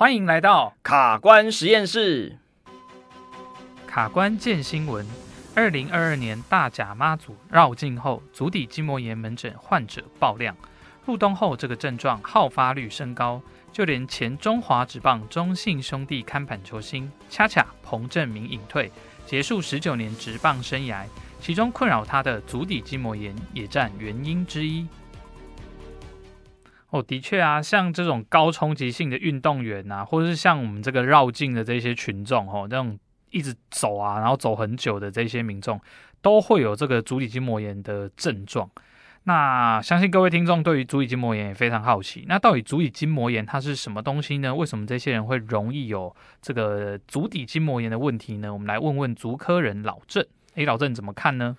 欢迎来到卡关实验室。卡关见新闻：二零二二年大甲妈祖绕境后，足底筋膜炎门诊患者爆量。入冬后，这个症状好发率升高，就连前中华职棒中信兄弟看板球星恰恰彭政闵隐退，结束十九年职棒生涯。其中困扰他的足底筋膜炎也占原因之一。哦，的确啊，像这种高冲击性的运动员啊，或者是像我们这个绕境的这些群众，哦，这种一直走啊，然后走很久的这些民众，都会有这个足底筋膜炎的症状。那相信各位听众对于足底筋膜炎也非常好奇，那到底足底筋膜炎它是什么东西呢？为什么这些人会容易有这个足底筋膜炎的问题呢？我们来问问足科人老郑。诶，老郑怎么看呢？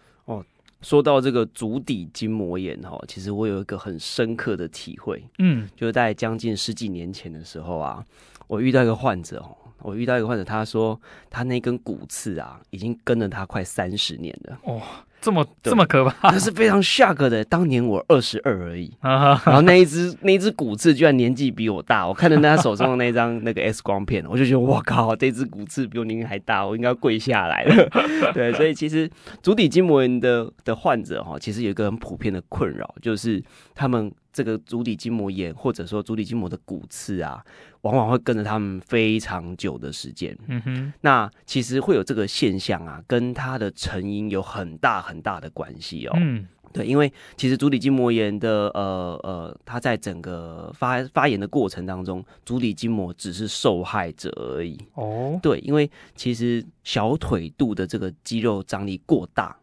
哦。说到这个足底筋膜炎哈，其实我有一个很深刻的体会，嗯，就是在将近十几年前的时候啊，我遇到一个患者哦，我遇到一个患者，他说他那根骨刺啊，已经跟了他快三十年了，哦。这么这么可怕，那是非常 shock 的。当年我二十二而已，然后那一只那一只骨刺居然年纪比我大。我看着他手上的那张 那个 X 光片，我就觉得我靠，这只骨刺比我年龄还大，我应该跪下来了。对，所以其实足底筋膜炎的的患者哈，其实有一个很普遍的困扰，就是他们。这个足底筋膜炎，或者说足底筋膜的骨刺啊，往往会跟着他们非常久的时间。嗯哼，那其实会有这个现象啊，跟它的成因有很大很大的关系哦。嗯，对，因为其实足底筋膜炎的呃呃，它在整个发发炎的过程当中，足底筋膜只是受害者而已。哦，对，因为其实小腿肚的这个肌肉张力过大。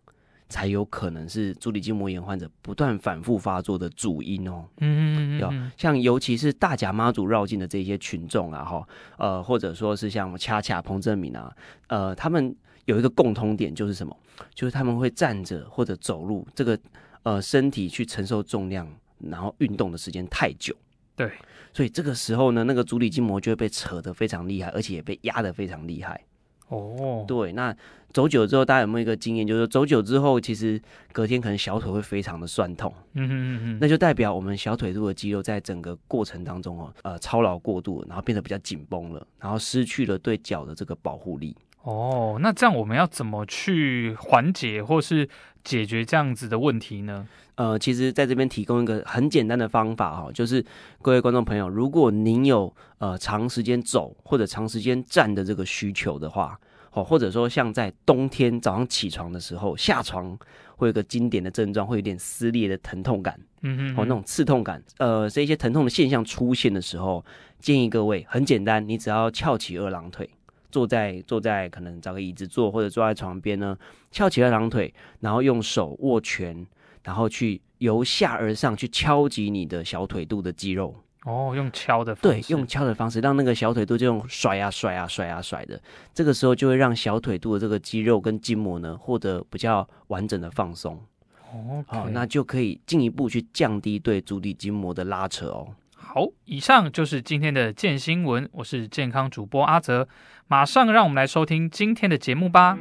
才有可能是足底筋膜炎患者不断反复发作的主因哦。嗯嗯嗯，像尤其是大甲妈祖绕境的这些群众啊，哈，呃，或者说是像恰恰彭正明啊，呃，他们有一个共通点就是什么？就是他们会站着或者走路，这个呃身体去承受重量，然后运动的时间太久。对，所以这个时候呢，那个足底筋膜就会被扯得非常厉害，而且也被压得非常厉害。哦，对，那走久之后，大家有没有一个经验，就是走久之后，其实隔天可能小腿会非常的酸痛。嗯哼嗯嗯，那就代表我们小腿肚的肌肉在整个过程当中哦，呃，操劳过度，然后变得比较紧绷了，然后失去了对脚的这个保护力。哦，那这样我们要怎么去缓解或是解决这样子的问题呢？呃，其实在这边提供一个很简单的方法哈，就是各位观众朋友，如果您有呃长时间走或者长时间站的这个需求的话，哦，或者说像在冬天早上起床的时候下床会有个经典的症状，会有点撕裂的疼痛感，嗯哼，哦，那种刺痛感，呃，这些疼痛的现象出现的时候，建议各位很简单，你只要翘起二郎腿，坐在坐在可能找个椅子坐，或者坐在床边呢，翘起二郎腿，然后用手握拳。然后去由下而上去敲击你的小腿肚的肌肉。哦，用敲的方式，对，用敲的方式让那个小腿肚就用甩啊甩啊甩啊甩的，这个时候就会让小腿肚的这个肌肉跟筋膜呢获得比较完整的放松。哦，好，那就可以进一步去降低对足底筋膜的拉扯哦。好，以上就是今天的健新闻，我是健康主播阿泽，马上让我们来收听今天的节目吧。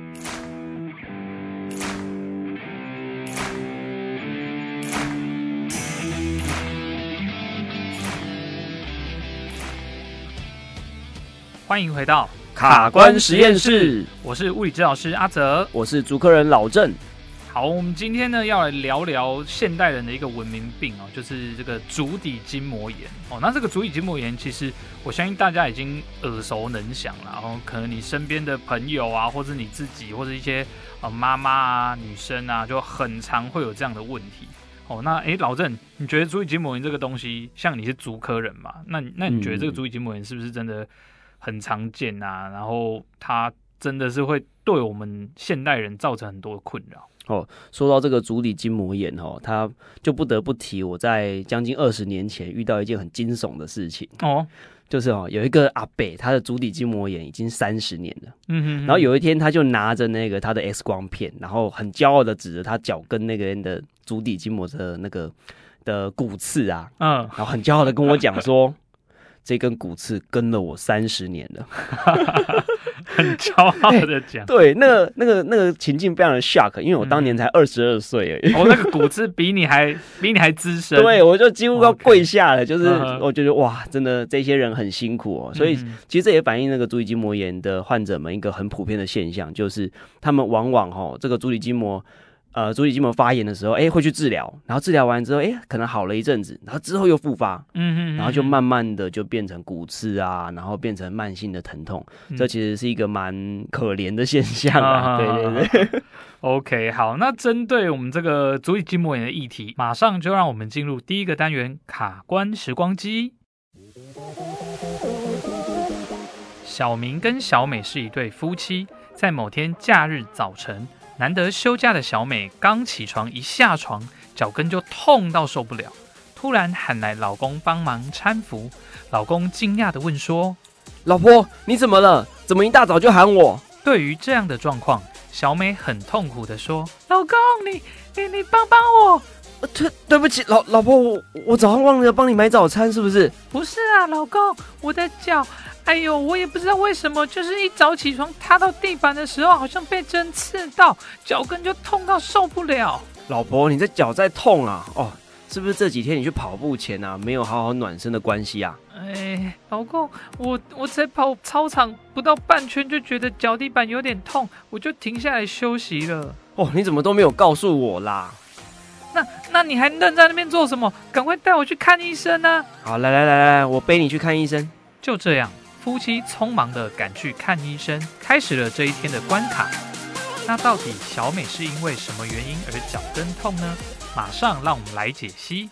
欢迎回到卡关实验室，我是物理治疗师阿泽，我是足科人老郑。好，我们今天呢要来聊聊现代人的一个文明病哦，就是这个足底筋膜炎哦。那这个足底筋膜炎，其实我相信大家已经耳熟能详了。然后可能你身边的朋友啊，或者你自己，或者一些呃妈妈啊、女生啊，就很常会有这样的问题哦。那诶，老郑，你觉得足底筋膜炎这个东西，像你是足科人嘛？那那你觉得这个足底筋膜炎是不是真的？很常见啊，然后它真的是会对我们现代人造成很多的困扰哦。说到这个足底筋膜炎哦，他就不得不提我在将近二十年前遇到一件很惊悚的事情哦，就是哦，有一个阿伯，他的足底筋膜炎已经三十年了，嗯哼，哼，然后有一天他就拿着那个他的 X 光片，然后很骄傲的指着他脚跟那个人的足底筋膜的那个的骨刺啊，嗯，然后很骄傲的跟我讲说。这根骨刺跟了我三十年了，很骄傲的讲、欸。对，那个那个那个情境非常的 shock，因为我当年才二十二岁而已。哦，那个骨刺比你还比你还资深。对，我就几乎要跪下了，Okay. 就是我觉得哇，真的这些人很辛苦哦。所以其实这也反映那个足底筋膜炎的患者们一个很普遍的现象，就是他们往往哈这个足底筋膜。呃，足底筋膜发炎的时候，哎、欸，会去治疗，然后治疗完之后，哎、欸，可能好了一阵子，然后之后又复发，嗯哼嗯，然后就慢慢的就变成骨刺啊，然后变成慢性的疼痛，嗯、这其实是一个蛮可怜的现象啊。对对对。OK，好，那针对我们这个足底筋膜炎的议题，马上就让我们进入第一个单元——卡关时光机。小明跟小美是一对夫妻，在某天假日早晨。难得休假的小美刚起床，一下床脚跟就痛到受不了，突然喊来老公帮忙搀扶。老公惊讶地问说：“老婆，你怎么了？怎么一大早就喊我？”对于这样的状况，小美很痛苦地说：“老公，你你你帮帮我！对对不起，老老婆，我我早上忘了帮你买早餐，是不是？不是啊，老公，我的脚。”哎呦，我也不知道为什么，就是一早起床踏到地板的时候，好像被针刺到，脚跟就痛到受不了。老婆，你这脚在痛啊？哦，是不是这几天你去跑步前啊，没有好好暖身的关系啊？哎，老公，我我才跑操场不到半圈就觉得脚底板有点痛，我就停下来休息了。哦，你怎么都没有告诉我啦？那那你还愣在那边做什么？赶快带我去看医生呢！好，来来来来，我背你去看医生。就这样。夫妻匆忙地赶去看医生，开始了这一天的关卡。那到底小美是因为什么原因而脚跟痛呢？马上让我们来解析。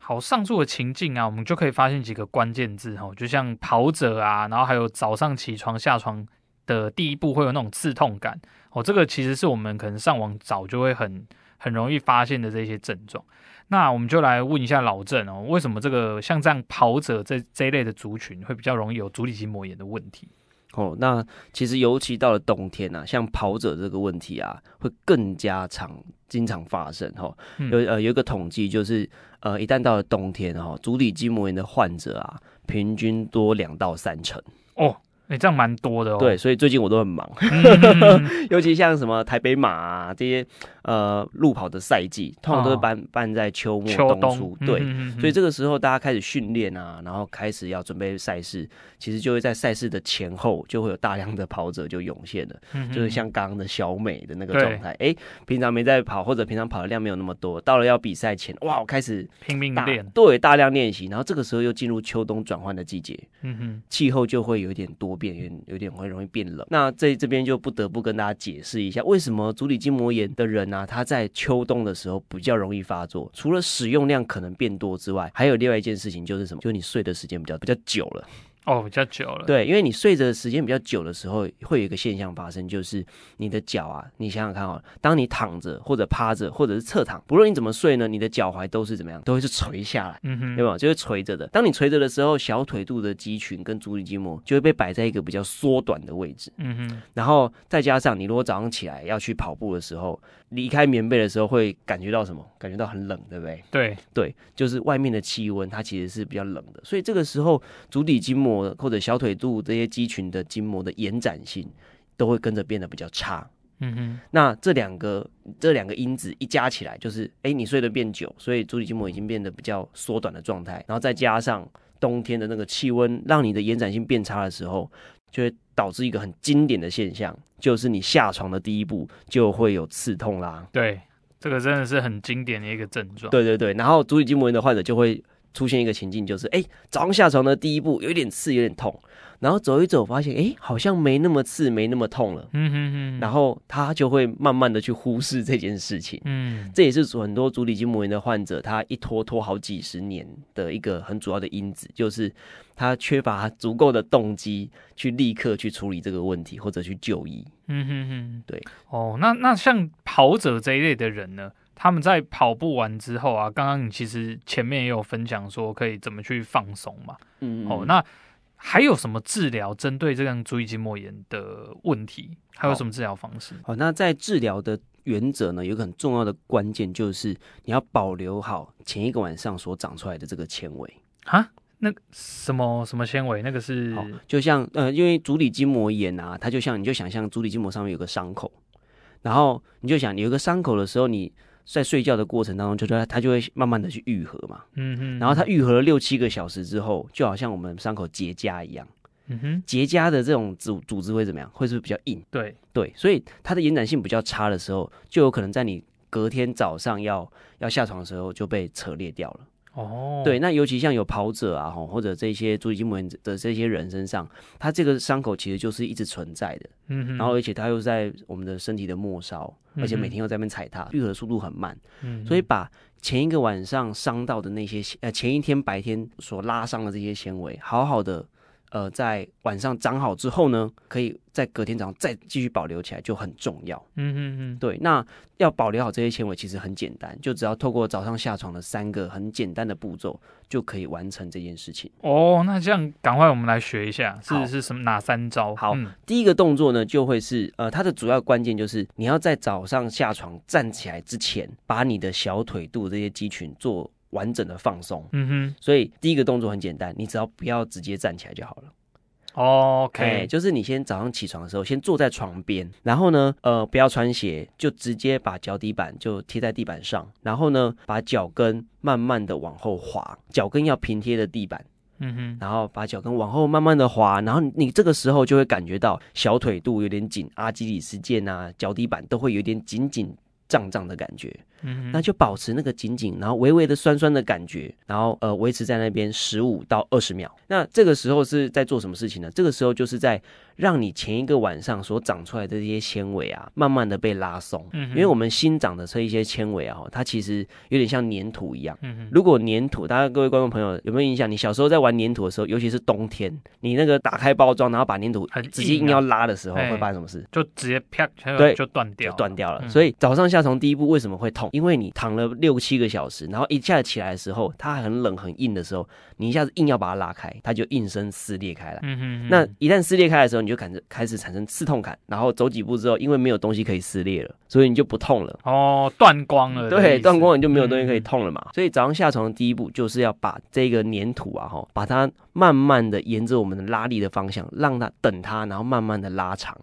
好，上述的情境啊，我们就可以发现几个关键字哈，就像跑者啊，然后还有早上起床下床的第一步会有那种刺痛感哦，这个其实是我们可能上网找就会很很容易发现的这些症状。那我们就来问一下老郑哦，为什么这个像这样跑者这这一类的族群会比较容易有足底筋膜炎的问题？哦，那其实尤其到了冬天啊，像跑者这个问题啊，会更加常经常发生哈。有呃有一个统计就是呃，一旦到了冬天哈，足底筋膜炎的患者啊，平均多两到三成哦。哎、欸，这样蛮多的哦。对，所以最近我都很忙，尤其像什么台北马啊这些呃路跑的赛季，通常都是办、哦、办在秋末冬初。秋冬对，嗯、所以这个时候大家开始训练啊，然后开始要准备赛事，其实就会在赛事的前后就会有大量的跑者就涌现了，嗯、就是像刚刚的小美的那个状态。哎、欸，平常没在跑，或者平常跑的量没有那么多，到了要比赛前，哇，我开始拼命练，对，大量练习，然后这个时候又进入秋冬转换的季节，嗯哼，气候就会有一点多。变有点有点会容易变冷，那在这边就不得不跟大家解释一下，为什么足底筋膜炎的人呢、他在秋冬的时候比较容易发作。除了使用量可能变多之外，还有另外一件事情就是什么？就是你睡的时间比较比较久了。哦，比较久了。对，因为你睡着时间比较久的时候，会有一个现象发生，就是你的脚啊，你想想看哦，当你躺着或者趴着或者是侧躺，不论你怎么睡呢，你的脚踝都是怎么样，都会是垂下来，嗯哼，对吧？就会垂着的。当你垂着的时候，小腿肚的肌群跟足底筋膜就会被摆在一个比较缩短的位置，嗯哼。然后再加上你如果早上起来要去跑步的时候，离开棉被的时候，会感觉到什么？感觉到很冷，对不对？对对，就是外面的气温它其实是比较冷的，所以这个时候足底筋膜。或者小腿肚这些肌群的筋膜的延展性都会跟着变得比较差。嗯哼，那这两个这两个因子一加起来，就是哎、欸，你睡得变久，所以足底筋膜已经变得比较缩短的状态。然后再加上冬天的那个气温，让你的延展性变差的时候，就会导致一个很经典的现象，就是你下床的第一步就会有刺痛啦。对，这个真的是很经典的一个症状。对对对，然后足底筋膜炎的患者就会。出现一个情境，就是哎，早上下床的第一步有一点刺，有点痛，然后走一走，发现哎，好像没那么刺，没那么痛了。嗯哼哼。然后他就会慢慢的去忽视这件事情。嗯，这也是很多足底筋膜炎的患者，他一拖拖好几十年的一个很主要的因子，就是他缺乏足够的动机去立刻去处理这个问题，或者去就医。嗯哼哼，对。哦，那那像跑者这一类的人呢？他们在跑步完之后啊，刚刚你其实前面也有分享说可以怎么去放松嘛。嗯，嗯，哦，那还有什么治疗针对这样足底筋膜炎的问题？还有什么治疗方式？好，那在治疗的原则呢，有个很重要的关键就是你要保留好前一个晚上所长出来的这个纤维。哈，那什么什么纤维？那个是，就像呃，因为足底筋膜炎啊，它就像你就想象足底筋膜上面有个伤口，然后你就想你有个伤口的时候，你在睡觉的过程当中，就说它就会慢慢的去愈合嘛。嗯哼。然后它愈合了六七个小时之后，就好像我们伤口结痂一样。嗯哼。结痂的这种组组织会怎么样？会是不是比较硬？对对，所以它的延展性比较差的时候，就有可能在你隔天早上要要下床的时候就被扯裂掉了。哦，对，那尤其像有跑者啊，或者这些足底筋膜炎的这些人身上，他这个伤口其实就是一直存在的。嗯哼，然后而且他又在我们的身体的末梢，而且每天又在那边踩踏，愈合速度很慢。嗯，所以把前一个晚上伤到的那些呃前一天白天所拉伤的这些纤维，好好的。呃，在晚上长好之后呢，可以在隔天早上再继续保留起来，就很重要。嗯嗯嗯，对。那要保留好这些纤维，其实很简单，就只要透过早上下床的三个很简单的步骤，就可以完成这件事情。哦，那这样赶快我们来学一下，是是什么哪三招？好，嗯、第一个动作呢，就会是呃，它的主要关键就是你要在早上下床站起来之前，把你的小腿肚这些肌群做。完整的放松，嗯哼，所以第一个动作很简单，你只要不要直接站起来就好了。OK，就是你先早上起床的时候，先坐在床边，然后呢，呃，不要穿鞋，就直接把脚底板就贴在地板上，然后呢，把脚跟慢慢的往后滑，脚跟要平贴的地板，嗯哼，然后把脚跟往后慢慢的滑，然后你这个时候就会感觉到小腿肚有点紧，阿基里斯腱啊，脚底板都会有点紧紧胀胀的感觉。嗯，那就保持那个紧紧，然后微微的酸酸的感觉，然后呃维持在那边十五到二十秒。那这个时候是在做什么事情呢？这个时候就是在让你前一个晚上所长出来的这些纤维啊，慢慢的被拉松。嗯，因为我们新长的这一些纤维啊，它其实有点像粘土一样。嗯，如果粘土，大家各位观众朋友有没有印象？你小时候在玩粘土的时候，尤其是冬天，你那个打开包装，然后把粘土直接硬要拉的时候，会发生什么事？就直接啪，对，就断掉，断掉了。所以早上下床第一步为什么会痛？因为你躺了。六七个小时，然后一下子起来的时候，它很冷很硬的时候，你一下子硬要把它拉开，它就应声撕裂开来。嗯哼，那一旦撕裂开的时候，你就感觉开始产生刺痛感，然后走几步之后，因为没有东西可以撕裂了，所以你就不痛了。哦，断光了。对，断光了你就没有东西可以痛了嘛。嗯、所以早上下床的第一步就是要把这个粘土啊，哈，把它慢慢的沿着我们的拉力的方向，让它等它，然后慢慢的拉长。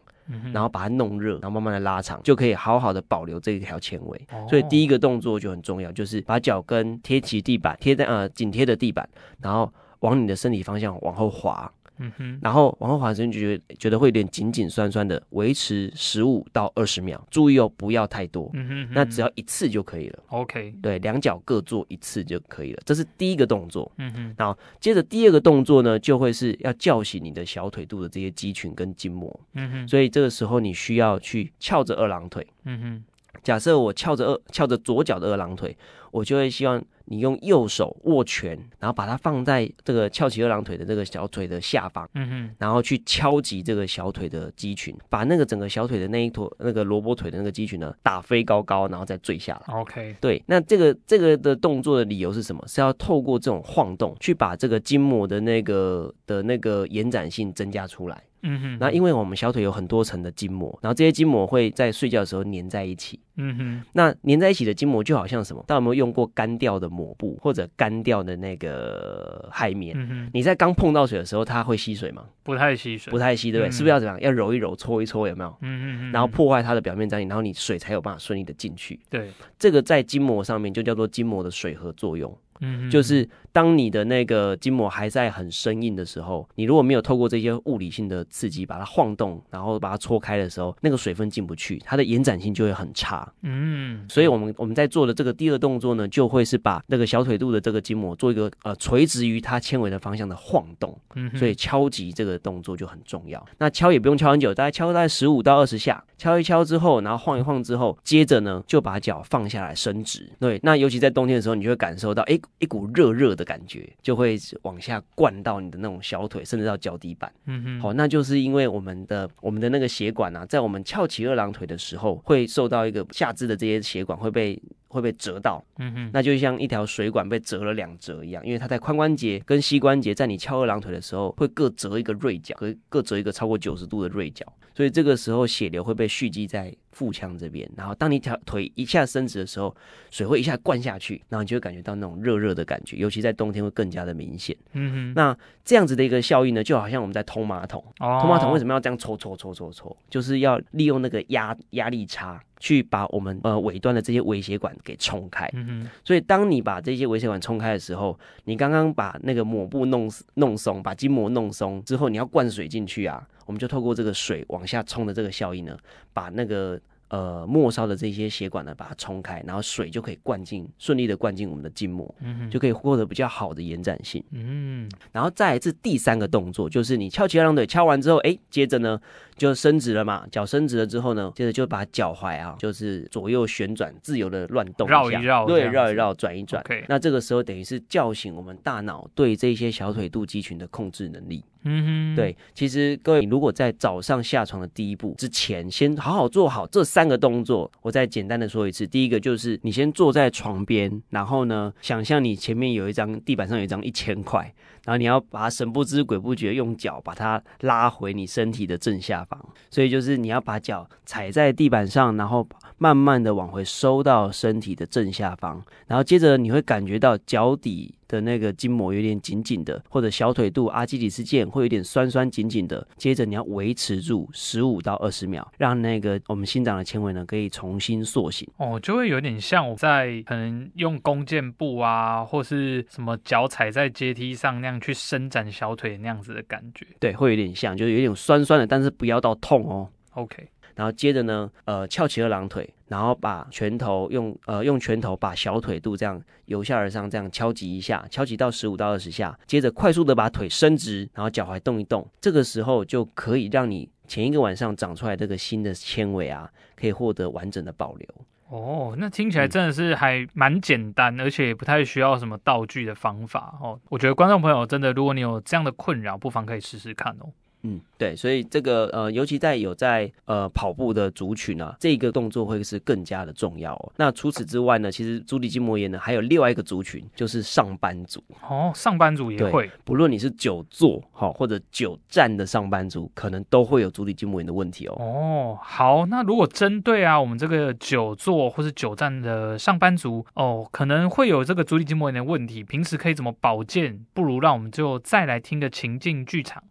然后把它弄热，然后慢慢的拉长，就可以好好的保留这一条纤维。哦、所以第一个动作就很重要，就是把脚跟贴起地板，贴在呃紧贴的地板，然后往你的身体方向往后滑。嗯哼，然后往后滑身就觉得觉得会有点紧紧酸酸的，维持十五到二十秒，注意哦，不要太多。嗯哼，那只要一次就可以了。OK，对，两脚各做一次就可以了，这是第一个动作。嗯哼，然后接着第二个动作呢，就会是要叫醒你的小腿肚的这些肌群跟筋膜。嗯哼，所以这个时候你需要去翘着二郎腿。嗯哼，假设我翘着二翘着左脚的二郎腿，我就会希望。你用右手握拳，然后把它放在这个翘起二郎腿的这个小腿的下方，嗯哼，然后去敲击这个小腿的肌群，把那个整个小腿的那一坨那个萝卜腿的那个肌群呢打飞高高，然后再坠下来。OK，对，那这个这个的动作的理由是什么？是要透过这种晃动去把这个筋膜的那个的那个延展性增加出来。嗯哼，那因为我们小腿有很多层的筋膜，然后这些筋膜会在睡觉的时候粘在一起。嗯哼，那粘在一起的筋膜就好像什么？大家有没有用过干掉的抹布或者干掉的那个海绵？嗯哼，你在刚碰到水的时候，它会吸水吗？不太吸水，不太吸，对不对？嗯、是不是要怎样？要揉一揉、搓一搓，有没有？嗯哼嗯，然后破坏它的表面张力，然后你水才有办法顺利的进去。对，这个在筋膜上面就叫做筋膜的水合作用。嗯，就是当你的那个筋膜还在很生硬的时候，你如果没有透过这些物理性的刺激把它晃动，然后把它搓开的时候，那个水分进不去，它的延展性就会很差。嗯，所以我们我们在做的这个第二动作呢，就会是把那个小腿肚的这个筋膜做一个呃垂直于它纤维的方向的晃动。嗯，所以敲击这个动作就很重要。那敲也不用敲很久，大概敲大概十五到二十下，敲一敲之后，然后晃一晃之后，接着呢就把脚放下来伸直。对，那尤其在冬天的时候，你就会感受到，哎。一股热热的感觉就会往下灌到你的那种小腿，甚至到脚底板。嗯哼，好，那就是因为我们的我们的那个血管啊，在我们翘起二郎腿的时候，会受到一个下肢的这些血管会被会被折到。嗯哼，那就像一条水管被折了两折一样，因为它在髋关节跟膝关节，在你翘二郎腿的时候，会各折一个锐角，各各折一个超过九十度的锐角，所以这个时候血流会被蓄积在腹腔这边，然后当你条腿一下伸直的时候，水会一下灌下去，然后你就会感觉到那种热热的感觉，尤其在冬天会更加的明显。嗯哼，那这样子的一个效应呢，就好像我们在通马桶，哦、通马桶为什么要这样抽抽抽抽抽？就是要利用那个压压力差。去把我们呃尾端的这些微血管给冲开，嗯哼，所以当你把这些微血管冲开的时候，你刚刚把那个抹布弄弄松，把筋膜弄松之后，你要灌水进去啊，我们就透过这个水往下冲的这个效应呢，把那个。呃，末梢的这些血管呢，把它冲开，然后水就可以灌进，顺利的灌进我们的筋膜，就可以获得比较好的延展性。嗯，然后再来这第三个动作，就是你翘起二郎腿，翘完之后，哎，接着呢就伸直了嘛，脚伸直了之后呢，接着就把脚踝啊，就是左右旋转，自由的乱动一下，绕一绕，对，绕一绕，转一转。那这个时候等于是叫醒我们大脑对这些小腿肚肌群的控制能力。嗯哼，对，其实各位，如果在早上下床的第一步之前，先好好做好这三个动作。我再简单的说一次，第一个就是你先坐在床边，然后呢，想象你前面有一张地板上有一张一千块，然后你要把它神不知鬼不觉用脚把它拉回你身体的正下方，所以就是你要把脚踩在地板上，然后慢慢的往回收到身体的正下方，然后接着你会感觉到脚底。的那个筋膜有点紧紧的，或者小腿肚阿基里斯腱会有点酸酸紧紧的。接着你要维持住十五到二十秒，让那个我们心脏的纤维呢可以重新塑形。哦，就会有点像我在可能用弓箭步啊，或是什么脚踩在阶梯上那样去伸展小腿那样子的感觉。对，会有点像，就是有点酸酸的，但是不要到痛哦。OK。然后接着呢，呃，翘起二郎腿，然后把拳头用呃用拳头把小腿肚这样由下而上这样敲击一下，敲击到十五到二十下，接着快速的把腿伸直，然后脚踝动一动，这个时候就可以让你前一个晚上长出来这个新的纤维啊，可以获得完整的保留。哦，那听起来真的是还蛮简单，而且也不太需要什么道具的方法哦。我觉得观众朋友真的，如果你有这样的困扰，不妨可以试试看哦。嗯，对，所以这个呃，尤其在有在呃跑步的族群啊，这个动作会是更加的重要哦。那除此之外呢，其实足底筋膜炎呢，还有另外一个族群，就是上班族哦，上班族也会，不论你是久坐哦或者久站的上班族，可能都会有足底筋膜炎的问题哦。哦，好，那如果针对啊我们这个久坐或是久站的上班族哦，可能会有这个足底筋膜炎的问题，平时可以怎么保健？不如让我们就再来听个情境剧场。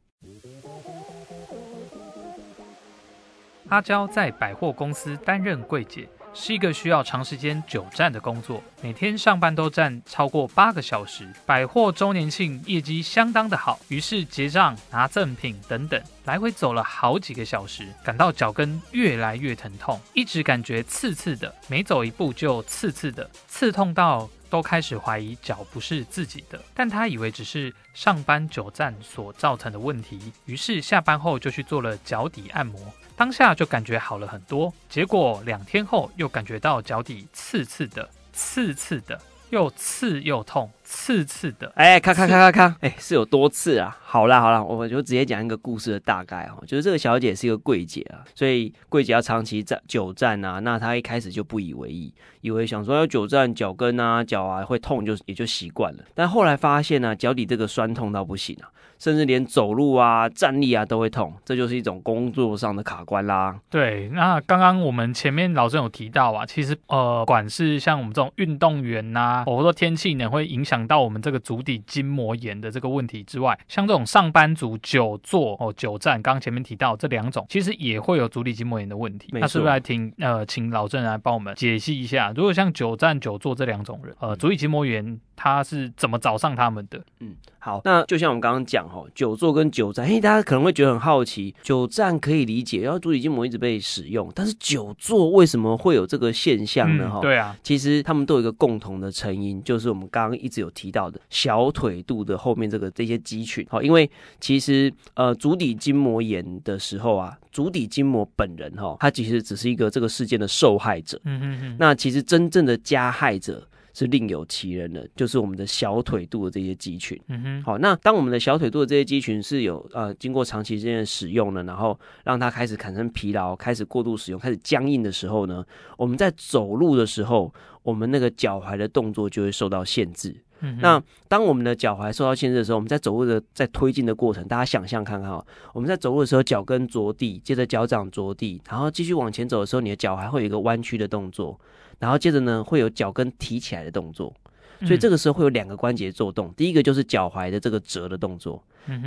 阿娇在百货公司担任柜姐，是一个需要长时间久站的工作，每天上班都站超过八个小时。百货周年庆业绩相当的好，于是结账、拿赠品等等，来回走了好几个小时，感到脚跟越来越疼痛，一直感觉刺刺的，每走一步就刺刺的，刺痛到都开始怀疑脚不是自己的。但他以为只是上班久站所造成的问题，于是下班后就去做了脚底按摩。当下就感觉好了很多，结果两天后又感觉到脚底刺刺的，刺刺的，又刺又痛，刺刺的。哎，咔咔咔咔咔，哎，是有多刺啊？好啦好啦，我就直接讲一个故事的大概哦，就是这个小姐是一个柜姐啊，所以柜姐要长期站久站啊，那她一开始就不以为意，以为想说要久站脚跟啊脚啊会痛就也就习惯了，但后来发现呢、啊，脚底这个酸痛到不行啊。甚至连走路啊、站立啊都会痛，这就是一种工作上的卡关啦。对，那刚刚我们前面老郑有提到啊，其实呃，管是像我们这种运动员呐、啊，或者说天气呢会影响到我们这个足底筋膜炎的这个问题之外，像这种上班族久坐哦、久站，刚刚前面提到这两种，其实也会有足底筋膜炎的问题。那是不是来听呃，请老郑来帮我们解析一下？如果像久站、久坐这两种人，呃，足底筋膜炎他是怎么找上他们的？嗯，好，那就像我们刚刚讲。久坐跟久站，嘿，大家可能会觉得很好奇，久站可以理解，然后足底筋膜一直被使用，但是久坐为什么会有这个现象呢？哈、嗯，对啊，其实他们都有一个共同的成因，就是我们刚刚一直有提到的小腿肚的后面这个这些肌群。好，因为其实呃足底筋膜炎的时候啊，足底筋膜本人哈，他其实只是一个这个事件的受害者。嗯嗯嗯，那其实真正的加害者。是另有其人的，就是我们的小腿肚的这些肌群。嗯哼，好，那当我们的小腿肚的这些肌群是有呃经过长期之间的使用呢，然后让它开始产生疲劳，开始过度使用，开始僵硬的时候呢，我们在走路的时候，我们那个脚踝的动作就会受到限制。嗯、那当我们的脚踝受到限制的时候，我们在走路的在推进的过程，大家想象看看哦，我们在走路的时候，脚跟着地，接着脚掌着地，然后继续往前走的时候，你的脚踝会有一个弯曲的动作，然后接着呢会有脚跟提起来的动作，所以这个时候会有两个关节做动，第一个就是脚踝的这个折的动作，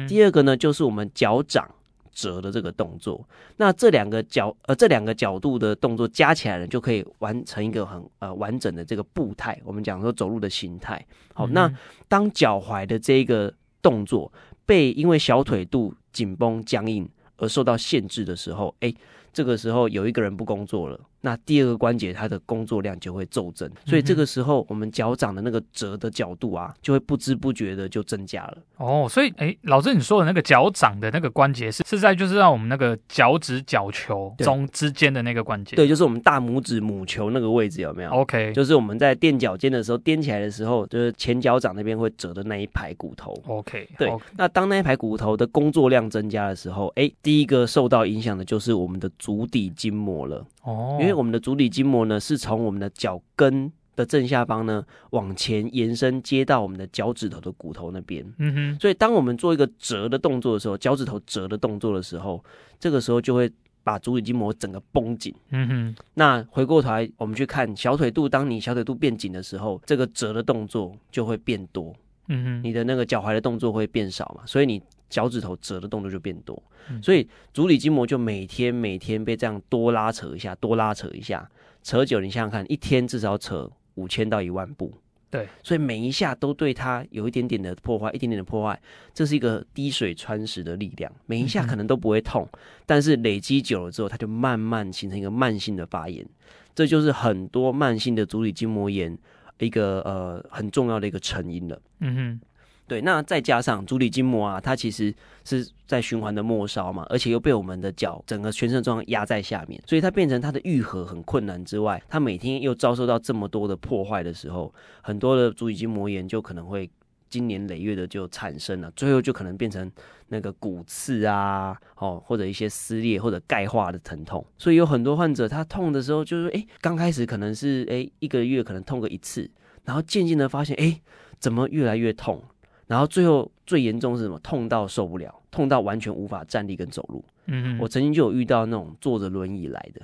第二个呢就是我们脚掌。折的这个动作，那这两个角呃这两个角度的动作加起来呢，就可以完成一个很呃完整的这个步态。我们讲说走路的形态。好，嗯、那当脚踝的这个动作被因为小腿肚紧绷僵硬而受到限制的时候，哎、欸，这个时候有一个人不工作了。那第二个关节，它的工作量就会骤增，所以这个时候我们脚掌的那个折的角度啊，就会不知不觉的就增加了。哦，所以哎，老师你说的那个脚掌的那个关节是是在就是让我们那个脚趾脚球中之间的那个关节，对，就是我们大拇指母球那个位置有没有？OK，就是我们在垫脚尖的时候踮起来的时候，就是前脚掌那边会折的那一排骨头。OK，对，okay. 那当那一排骨头的工作量增加的时候，哎，第一个受到影响的就是我们的足底筋膜了。哦，因为我们的足底筋膜呢，是从我们的脚跟的正下方呢往前延伸，接到我们的脚趾头的骨头那边。嗯哼，所以当我们做一个折的动作的时候，脚趾头折的动作的时候，这个时候就会把足底筋膜整个绷紧。嗯哼，那回过头来，我们去看小腿肚，当你小腿肚变紧的时候，这个折的动作就会变多。嗯哼，你的那个脚踝的动作会变少嘛，所以你。脚趾头折的动作就变多，所以足底筋膜就每天每天被这样多拉扯一下，多拉扯一下，扯久，你想想看，一天至少扯五千到一万步。对，所以每一下都对它有一点点的破坏，一点点的破坏，这是一个滴水穿石的力量。每一下可能都不会痛，但是累积久了之后，它就慢慢形成一个慢性的发炎，这就是很多慢性的足底筋膜炎一个呃很重要的一个成因了。嗯哼。对，那再加上足底筋膜啊，它其实是在循环的末梢嘛，而且又被我们的脚整个全身状况压在下面，所以它变成它的愈合很困难之外，它每天又遭受到这么多的破坏的时候，很多的足底筋膜炎就可能会经年累月的就产生了，最后就可能变成那个骨刺啊，哦，或者一些撕裂或者钙化的疼痛。所以有很多患者他痛的时候，就是哎，刚开始可能是哎一个月可能痛个一次，然后渐渐的发现哎，怎么越来越痛？然后最后最严重是什么？痛到受不了，痛到完全无法站立跟走路。嗯，我曾经就有遇到那种坐着轮椅来的，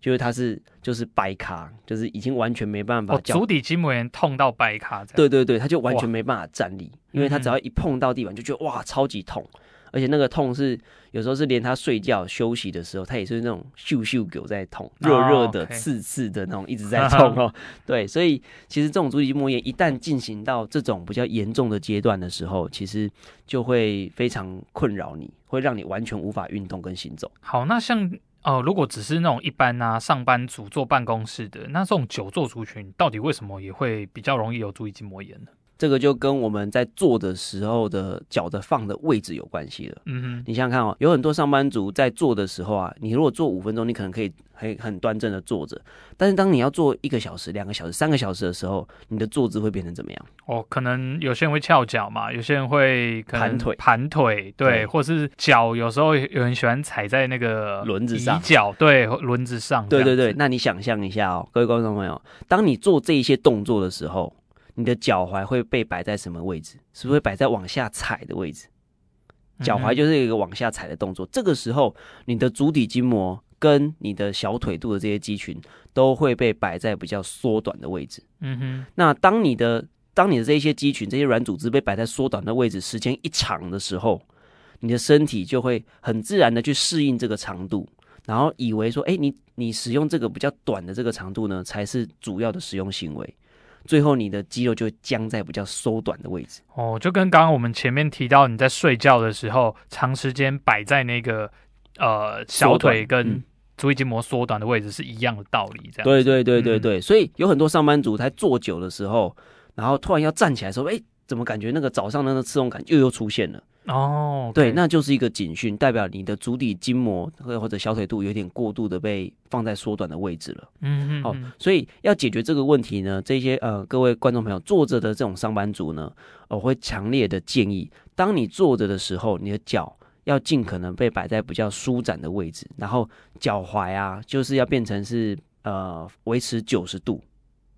就是他是就是掰卡，就是已经完全没办法。足底筋膜炎痛到掰卡。对对对，他就完全没办法站立，因为他只要一碰到地板就觉得哇超级痛。而且那个痛是有时候是连他睡觉休息的时候，他也是那种咻咻狗在痛，热热的、刺刺的那种一直在 痛哦。对，所以其实这种足底筋膜炎一旦进行到这种比较严重的阶段的时候，其实就会非常困扰你，会让你完全无法运动跟行走。好，那像呃，如果只是那种一般啊上班族坐办公室的，那这种久坐族群到底为什么也会比较容易有足底筋膜炎呢？这个就跟我们在坐的时候的脚的放的位置有关系了。嗯哼，你想想看哦，有很多上班族在坐的时候啊，你如果坐五分钟，你可能可以很很端正的坐着。但是当你要坐一个小时、两个小时、三个小时的时候，你的坐姿会变成怎么样？哦，可能有些人会翘脚嘛，有些人会盘腿、盘腿，对，对或是脚有时候有人喜欢踩在那个轮子上，脚对轮子上。对对对，那你想象一下哦，各位观众朋友，当你做这一些动作的时候。你的脚踝会被摆在什么位置？是不是会摆在往下踩的位置？脚踝就是一个往下踩的动作。这个时候，你的足底筋膜跟你的小腿肚的这些肌群都会被摆在比较缩短的位置。嗯哼。那当你的当你的这些肌群、这些软组织被摆在缩短的位置，时间一长的时候，你的身体就会很自然的去适应这个长度，然后以为说，哎，你你使用这个比较短的这个长度呢，才是主要的使用行为。最后，你的肌肉就会僵在比较缩短的位置。哦，就跟刚刚我们前面提到，你在睡觉的时候，长时间摆在那个呃小腿跟足底筋膜缩短的位置是一样的道理。这样。对对对对对，所以有很多上班族在坐久的时候，然后突然要站起来的时候，哎，怎么感觉那个早上的那个刺痛感又又出现了？哦，okay、对，那就是一个警讯，代表你的足底筋膜或或者小腿肚有点过度的被放在缩短的位置了。嗯嗯，好、哦，所以要解决这个问题呢，这些呃各位观众朋友坐着的这种上班族呢，我会强烈的建议，当你坐着的时候，你的脚要尽可能被摆在比较舒展的位置，然后脚踝啊，就是要变成是呃维持九十度。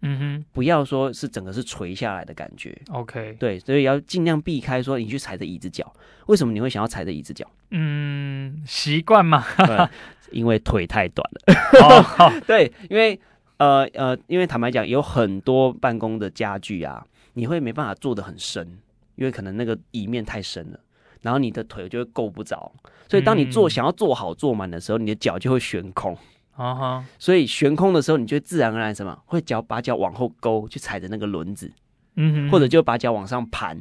嗯哼，不要说是整个是垂下来的感觉。OK，对，所以要尽量避开说你去踩着椅子脚。为什么你会想要踩着椅子脚？嗯，习惯嘛。对，因为腿太短了。哦，对，因为呃呃，因为坦白讲，有很多办公的家具啊，你会没办法坐得很深，因为可能那个椅面太深了，然后你的腿就会够不着。所以当你坐、嗯、想要坐好坐满的时候，你的脚就会悬空。啊哈，所以悬空的时候，你就自然而然什么会脚把脚往后勾，去踩着那个轮子，嗯哼，或者就把脚往上盘，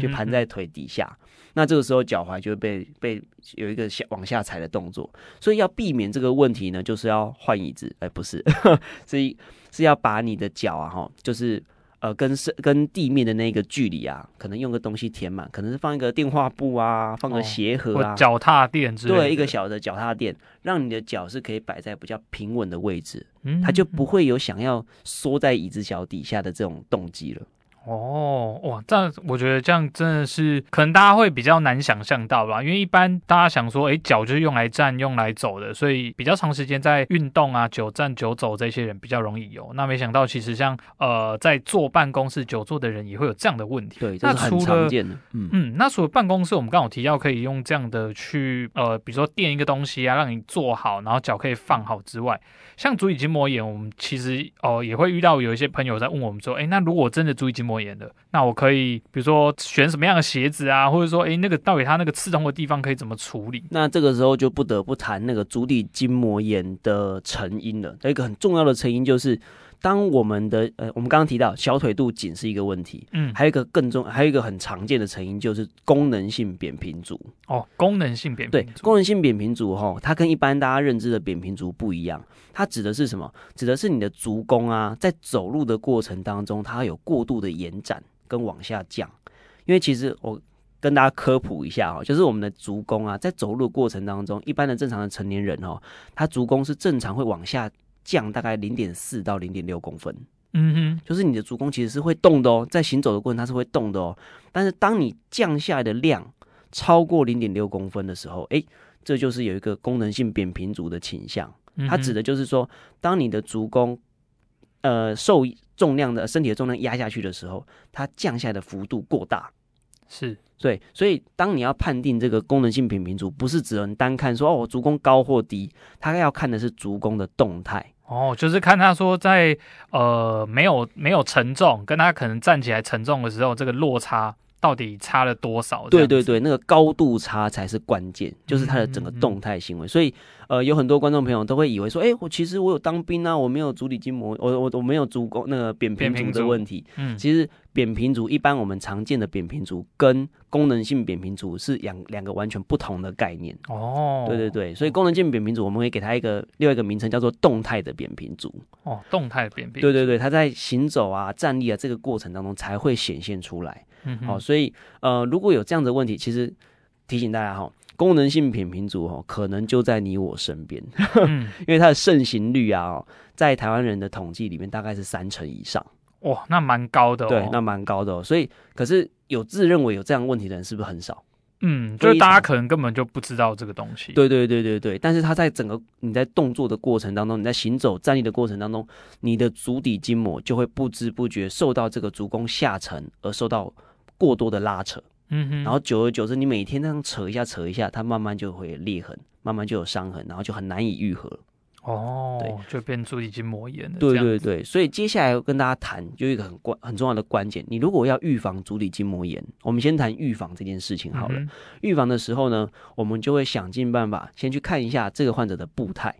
去盘在腿底下。嗯、那这个时候脚踝就会被被有一个下往下踩的动作。所以要避免这个问题呢，就是要换椅子，哎，不是，所以是要把你的脚啊，哈，就是。呃，跟是跟地面的那个距离啊，可能用个东西填满，可能是放一个电话布啊，放个鞋盒啊，脚、哦、踏垫之类的，对，一个小的脚踏垫，让你的脚是可以摆在比较平稳的位置，嗯，它就不会有想要缩在椅子脚底下的这种动机了。哦，哇，这样我觉得这样真的是可能大家会比较难想象到吧，因为一般大家想说，哎，脚就是用来站、用来走的，所以比较长时间在运动啊，久站久走这些人比较容易有。那没想到其实像呃在坐办公室久坐的人也会有这样的问题。对，这是很常见的。嗯嗯，那除了办公室，我们刚好提到可以用这样的去呃，比如说垫一个东西啊，让你坐好，然后脚可以放好之外，像足底筋膜炎，我们其实哦、呃、也会遇到有一些朋友在问我们说，哎，那如果真的足底筋膜膜炎的，那我可以比如说选什么样的鞋子啊，或者说，哎，那个到底它那个刺痛的地方可以怎么处理？那这个时候就不得不谈那个足底筋膜炎的成因了。有一个很重要的成因就是，当我们的呃，我们刚刚提到小腿肚紧是一个问题，嗯，还有一个更重，还有一个很常见的成因就是功能性扁平足。哦，功能性扁平足。对，功能性扁平足哈，它跟一般大家认知的扁平足不一样。它指的是什么？指的是你的足弓啊，在走路的过程当中，它有过度的延展跟往下降。因为其实我跟大家科普一下哈，就是我们的足弓啊，在走路的过程当中，一般的正常的成年人哦，他足弓是正常会往下降大概零点四到零点六公分。嗯哼，就是你的足弓其实是会动的哦，在行走的过程它是会动的哦。但是当你降下来的量超过零点六公分的时候，诶，这就是有一个功能性扁平足的倾向。它指的就是说，当你的足弓，呃，受重量的身体的重量压下去的时候，它降下来的幅度过大，是对。所以，当你要判定这个功能性扁平足，不是只能单看说哦，我足弓高或低，他要看的是足弓的动态。哦，就是看他说在呃没有没有承重，跟他可能站起来承重的时候，这个落差。到底差了多少？对对对，那个高度差才是关键，就是它的整个动态行为。嗯嗯嗯，所以，呃，有很多观众朋友都会以为说，哎、欸，我其实我有当兵啊，我没有足底筋膜，我我我没有足弓那个扁平足的问题。嗯，其实扁平足一般我们常见的扁平足跟功能性扁平足是两两个完全不同的概念。哦，对对对，所以功能性扁平足我们会给它一个另外一个名称叫做动态的扁平足。哦，动态扁平。对对对，它在行走啊、站立啊这个过程当中才会显现出来。嗯，好，所以呃，如果有这样的问题，其实提醒大家哈，功能性扁平足哈，可能就在你我身边，嗯、因为它的盛行率啊，在台湾人的统计里面大概是三成以上，哇，那蛮高的哦，对，那蛮高的哦，所以可是有自认为有这样问题的人是不是很少？嗯，就是大家可能根本就不知道这个东西。对对对对对，但是它在整个你在动作的过程当中，你在行走站立的过程当中，你的足底筋膜就会不知不觉受到这个足弓下沉而受到。过多的拉扯，嗯哼，然后久而久之，你每天这样扯一下扯一下，它慢慢就会裂痕，慢慢就有伤痕，然后就很难以愈合。哦，对，就变足底筋膜炎了。对对对，所以接下来要跟大家谈，就一个很关很重要的关键，你如果要预防足底筋膜炎，我们先谈预防这件事情好了。嗯、预防的时候呢，我们就会想尽办法，先去看一下这个患者的步态，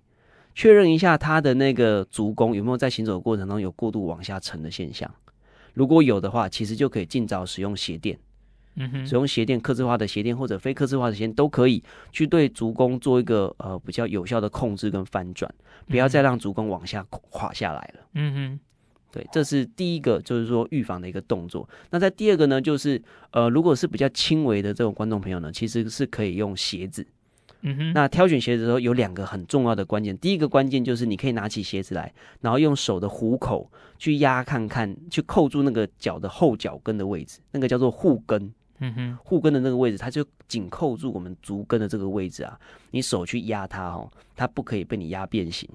确认一下他的那个足弓有没有在行走的过程中有过度往下沉的现象。如果有的话，其实就可以尽早使用鞋垫，嗯哼，使用鞋垫，客制化的鞋垫或者非客制化的鞋垫都可以去对足弓做一个呃比较有效的控制跟翻转，不要再让足弓往下垮下来了。嗯哼，对，这是第一个，就是说预防的一个动作。那在第二个呢，就是呃，如果是比较轻微的这种观众朋友呢，其实是可以用鞋子。嗯哼，那挑选鞋子的时候有两个很重要的关键。第一个关键就是你可以拿起鞋子来，然后用手的虎口去压看看，去扣住那个脚的后脚跟的位置，那个叫做护跟。嗯哼，护跟的那个位置，它就紧扣住我们足跟的这个位置啊。你手去压它哦，它不可以被你压变形。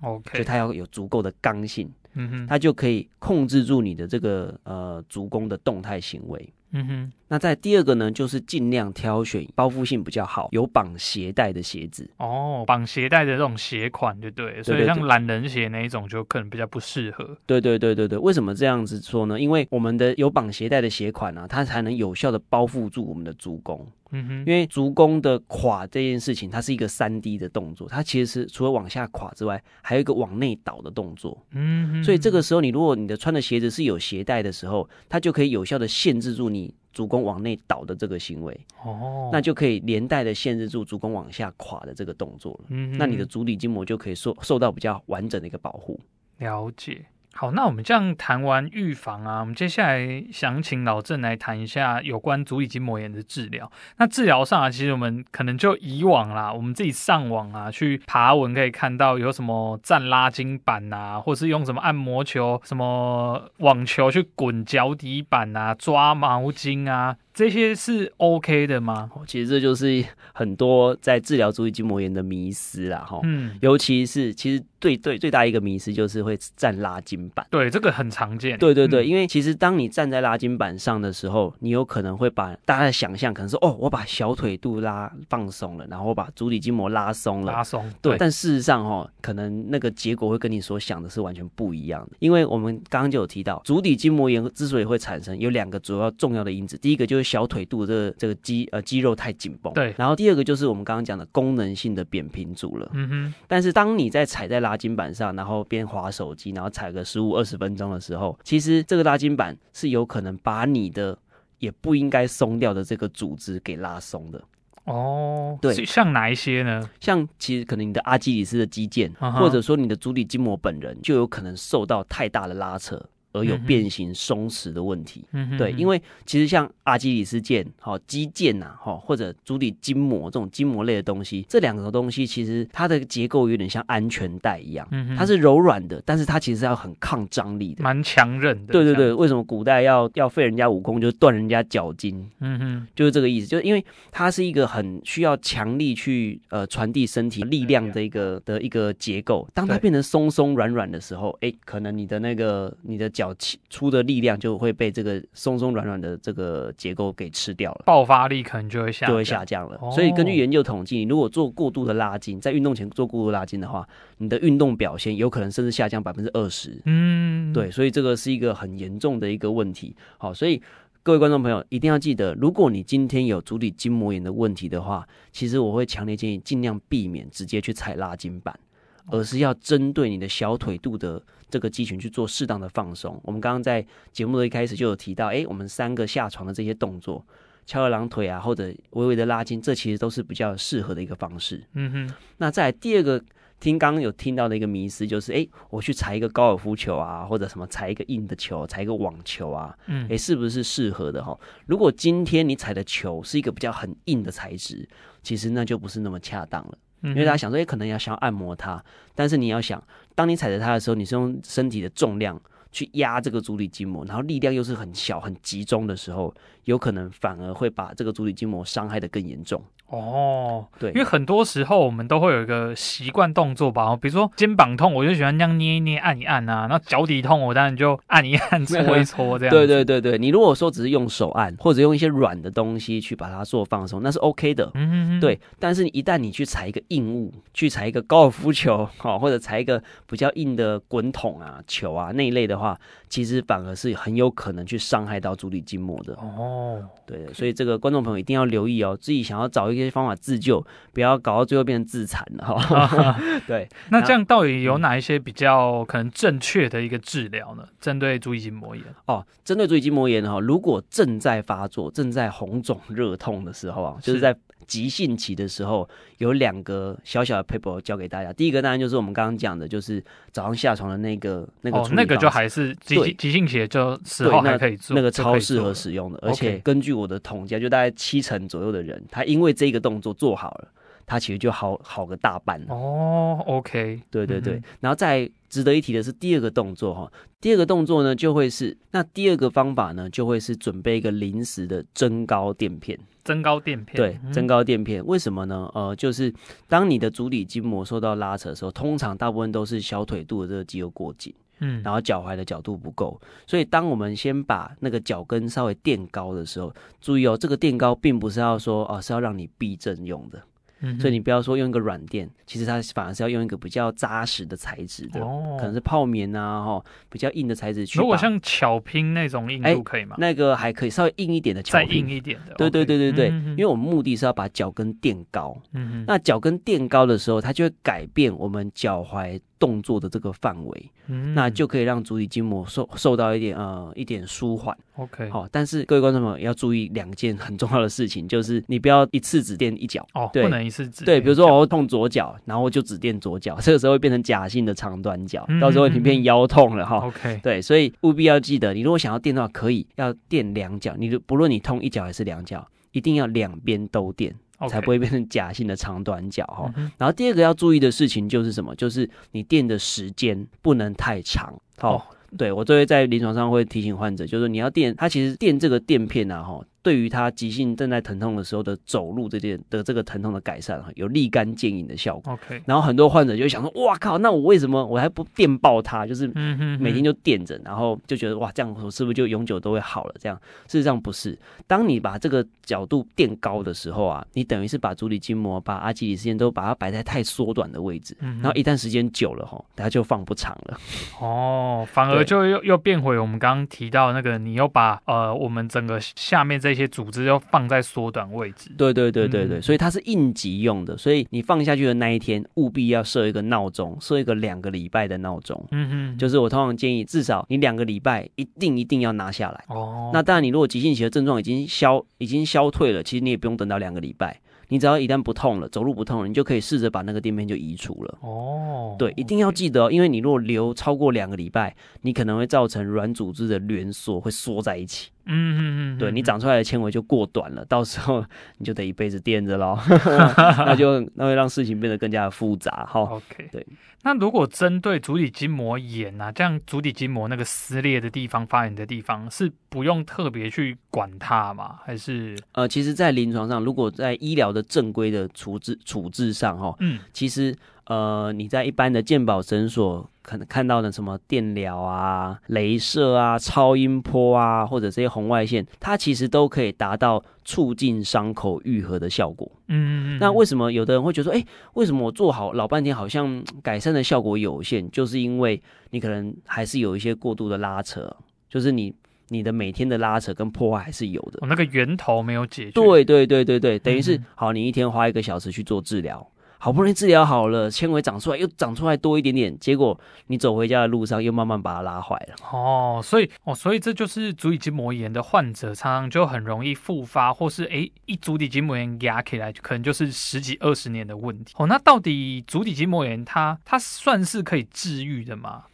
OK，所以它要有足够的刚性。嗯哼，它就可以控制住你的这个呃足弓的动态行为。嗯哼，那在第二个呢，就是尽量挑选包覆性比较好、有绑鞋带的鞋子。哦，绑鞋带的这种鞋款，对对。所以像懒人鞋那一种，就可能比较不适合。对对对对对，为什么这样子说呢？因为我们的有绑鞋带的鞋款呢、啊，它才能有效的包覆住我们的足弓。嗯哼，因为足弓的垮这件事情，它是一个三 D 的动作，它其实是除了往下垮之外，还有一个往内倒的动作。嗯哼，所以这个时候，你如果你的穿的鞋子是有鞋带的时候，它就可以有效的限制住你足弓往内倒的这个行为。哦，那就可以连带的限制住足弓往下垮的这个动作了。嗯哼，那你的足底筋膜就可以受受到比较完整的一个保护。了解。好，那我们这样谈完预防啊，我们接下来想请老郑来谈一下有关足底筋膜炎的治疗。那治疗上啊，其实我们可能就以往啦，我们自己上网啊去爬文可以看到有什么站拉筋板啊，或是用什么按摩球、什么网球去滚脚底板啊、抓毛巾啊。这些是 OK 的吗？其实这就是很多在治疗足底筋膜炎的迷思啦，哈。嗯，尤其是其实最最最大一个迷思就是会站拉筋板。对，这个很常见。对对对，嗯、因为其实当你站在拉筋板上的时候，你有可能会把大家的想象可能说，哦，我把小腿肚拉放松了，然后我把足底筋膜拉松了。拉松。对。但事实上，哈，可能那个结果会跟你所想的是完全不一样的。因为我们刚刚就有提到，足底筋膜炎之所以会产生，有两个主要重要的因子。第一个就是小腿肚这个这个肌呃肌肉太紧绷，对。然后第二个就是我们刚刚讲的功能性的扁平足了，嗯哼。但是当你在踩在拉筋板上，然后边滑手机，然后踩个十五二十分钟的时候，其实这个拉筋板是有可能把你的也不应该松掉的这个组织给拉松的。哦，对。像哪一些呢？像其实可能你的阿基里斯的肌腱，或者说你的足底筋膜本人，就有可能受到太大的拉扯。而有变形松弛的问题，嗯、哼对，因为其实像阿基里斯腱、好肌腱呐，哈或者足底筋膜这种筋膜类的东西，这两个东西其实它的结构有点像安全带一样，嗯、哼它是柔软的，但是它其实要很抗张力的，蛮强韧的。对对对，为什么古代要要废人家武功，就是断人家脚筋？嗯哼，就是这个意思，就是因为它是一个很需要强力去呃传递身体力量的一个的一个结构，当它变成松松软软的时候，哎对，可能你的那个你的脚。脚出的力量就会被这个松松软软的这个结构给吃掉了，爆发力可能就会下就会下降了。哦、所以根据研究统计，你如果做过度的拉筋，在运动前做过度拉筋的话，你的运动表现有可能甚至下降百分之二十。嗯，对，所以这个是一个很严重的一个问题。好，所以各位观众朋友一定要记得，如果你今天有足底筋膜炎的问题的话，其实我会强烈建议尽量避免直接去踩拉筋板。而是要针对你的小腿肚的这个肌群去做适当的放松。我们刚刚在节目的一开始就有提到，哎，我们三个下床的这些动作，翘二郎腿啊，或者微微的拉筋，这其实都是比较适合的一个方式。嗯哼。那在第二个，听刚刚有听到的一个迷思就是，哎，我去踩一个高尔夫球啊，或者什么踩一个硬的球，踩一个网球啊，嗯，哎，是不是适合的哈？如果今天你踩的球是一个比较很硬的材质，其实那就不是那么恰当了。因为大家想说，哎，可能要想要按摩它，但是你要想，当你踩着它的时候，你是用身体的重量去压这个足底筋膜，然后力量又是很小、很集中的时候，有可能反而会把这个足底筋膜伤害的更严重。哦，对，因为很多时候我们都会有一个习惯动作吧，比如说肩膀痛，我就喜欢这样捏一捏、按一按啊；然后脚底痛，我当然就按一按、搓一搓这样。对对对对，你如果说只是用手按，或者用一些软的东西去把它做放松，那是 OK 的。嗯哼哼。对，但是一旦你去踩一个硬物，去踩一个高尔夫球，哦，或者踩一个比较硬的滚筒啊、球啊那一类的话，其实反而是很有可能去伤害到足底筋膜的。哦，对，所以这个观众朋友一定要留意哦，自己想要找一个。些方法自救，不要搞到最后变成自残了哈。对，那这样到底有哪一些比较可能正确的一个治疗呢？针对足底筋膜炎哦，针对足底筋膜炎哈，如果正在发作、正在红肿热痛的时候啊，就是在。急性期的时候，有两个小小的 paper 教给大家。第一个当然就是我们刚刚讲的，就是早上下床的那个那个。哦，那个就还是急对急性期就时候还可以做，那个超适合使用的。而且根据我的统计，就大概七成左右的人，他因为这个动作做好了，他其实就好好个大半了。哦，OK，对对对。嗯、然后再值得一提的是第二个动作哈，第二个动作呢就会是那第二个方法呢就会是准备一个临时的增高垫片。增高垫片，对，增高垫片，为什么呢？呃，就是当你的足底筋膜受到拉扯的时候，通常大部分都是小腿肚的这个肌肉过紧，嗯，然后脚踝的角度不够，所以当我们先把那个脚跟稍微垫高的时候，注意哦，这个垫高并不是要说哦，是要让你避震用的。所以你不要说用一个软垫，其实它反而是要用一个比较扎实的材质的，哦、可能是泡棉啊，哈，比较硬的材质去。如果像巧拼那种硬度可以吗？那个还可以，稍微硬一点的巧拼。再硬一点的。对对对对对，因为我们目的是要把脚跟垫高。嗯。那脚跟垫高的时候，它就会改变我们脚踝。动作的这个范围，嗯，那就可以让足底筋膜受受到一点呃一点舒缓。OK，好，但是各位观众朋友要注意两件很重要的事情，就是你不要一次只垫一脚哦，不能一次只对。比如说我会痛左脚，然后就只垫左脚，这个时候会变成假性的长短脚，嗯、到时候你变腰痛了哈。OK，对，所以务必要记得，你如果想要垫的话，可以要垫两脚，你不论你痛一脚还是两脚，一定要两边都垫。才不会变成假性的长短脚哈。嗯、然后第二个要注意的事情就是什么？就是你垫的时间不能太长。好、哦，对，我都会在临床上会提醒患者，就是你要垫，它其实垫这个垫片啊哈。对于他急性正在疼痛的时候的走路这件的这个疼痛的改善有立竿见影的效果。OK，然后很多患者就想说，哇靠，那我为什么我还不垫爆他？就是每天就垫着，然后就觉得哇，这样我是不是就永久都会好了？这样事实上不是。当你把这个角度垫高的时候啊，你等于是把足底筋膜、把阿基里斯腱都把它摆在太缩短的位置，然后一旦时间久了哈，它就放不长了。哦，反而就又又变回我们刚刚提到那个，你又把呃我们整个下面这。一些组织要放在缩短位置，对对对对对，嗯、所以它是应急用的，所以你放下去的那一天，务必要设一个闹钟，设一个两个礼拜的闹钟。嗯哼，就是我通常建议，至少你两个礼拜一定一定要拿下来。哦，那当然，你如果急性期的症状已经消已经消退了，其实你也不用等到两个礼拜。你只要一旦不痛了，走路不痛了，你就可以试着把那个垫片就移除了。哦，对，一定要记得哦，因为你如果留超过两个礼拜，你可能会造成软组织的挛缩，会缩在一起。嗯嗯嗯，对，你长出来的纤维就过短了，到时候 你就得一辈子垫着喽 那就那会让事情变得更加的复杂哈。OK，对。那如果针对足底筋膜炎啊，这样足底筋膜那个撕裂的地方、发炎的地方，是不用特别去管它吗？还是呃，其实，在临床上，如果在医疗的正规的处置处置上，哈，嗯，其实。呃，你在一般的健保诊所可能看到的什么电疗啊、镭射啊、超音波啊，或者这些红外线，它其实都可以达到促进伤口愈合的效果。嗯，嗯，嗯，那为什么有的人会觉得说，哎，为什么我做好老半天，好像改善的效果有限？就是因为你可能还是有一些过度的拉扯，就是你你的每天的拉扯跟破坏还是有的。哦，那个源头没有解决。对对对对对，等于是好，你一天花一个小时去做治疗。好不容易治疗好了，纤维长出来又长出来多一点点，结果你走回家的路上又慢慢把它拉坏了。哦，所以哦，所以这就是足底筋膜炎的患者常常就很容易复发，或是诶一足底筋膜炎压起来，可能就是十几二十年的问题。哦，那到底足底筋膜炎它它算是可以治愈的吗？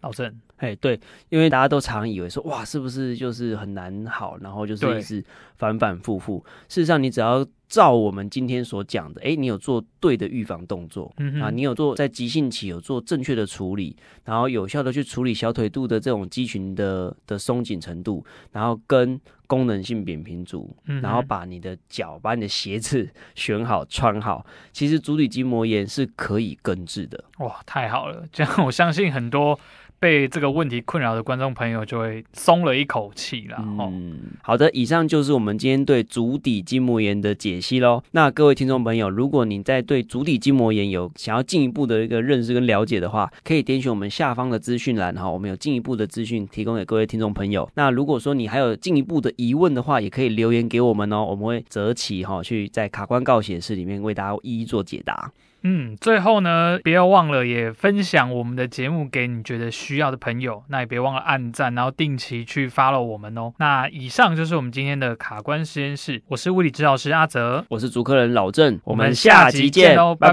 老郑？哎，对，因为大家都常以为说，哇，是不是就是很难好，然后就是一直反反复复。事实上，你只要照我们今天所讲的，哎，你有做对的预防动作，嗯啊，你有做在急性期有做正确的处理，然后有效的去处理小腿肚的这种肌群的的松紧程度，然后跟功能性扁平足，嗯、然后把你的脚，把你的鞋子 选好穿好，其实足底筋膜炎是可以根治的。哇，太好了，这样我相信很多。被这个问题困扰的观众朋友就会松了一口气了。嗯，好的，以上就是我们今天对足底筋膜炎的解析喽。那各位听众朋友，如果你在对足底筋膜炎有想要进一步的一个认识跟了解的话，可以点选我们下方的资讯栏哈，我们有进一步的资讯提供给各位听众朋友。那如果说你还有进一步的疑问的话，也可以留言给我们哦，我们会择期哈去在卡关告解室里面为大家一一做解答。嗯，最后呢，不要忘了也分享我们的节目给你觉得需要的朋友。那也别忘了按赞，然后定期去 follow 我们哦。那以上就是我们今天的卡关实验室，我是物理治疗师阿泽，我是主客人老郑，我们下集见哦，拜拜。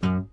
拜拜。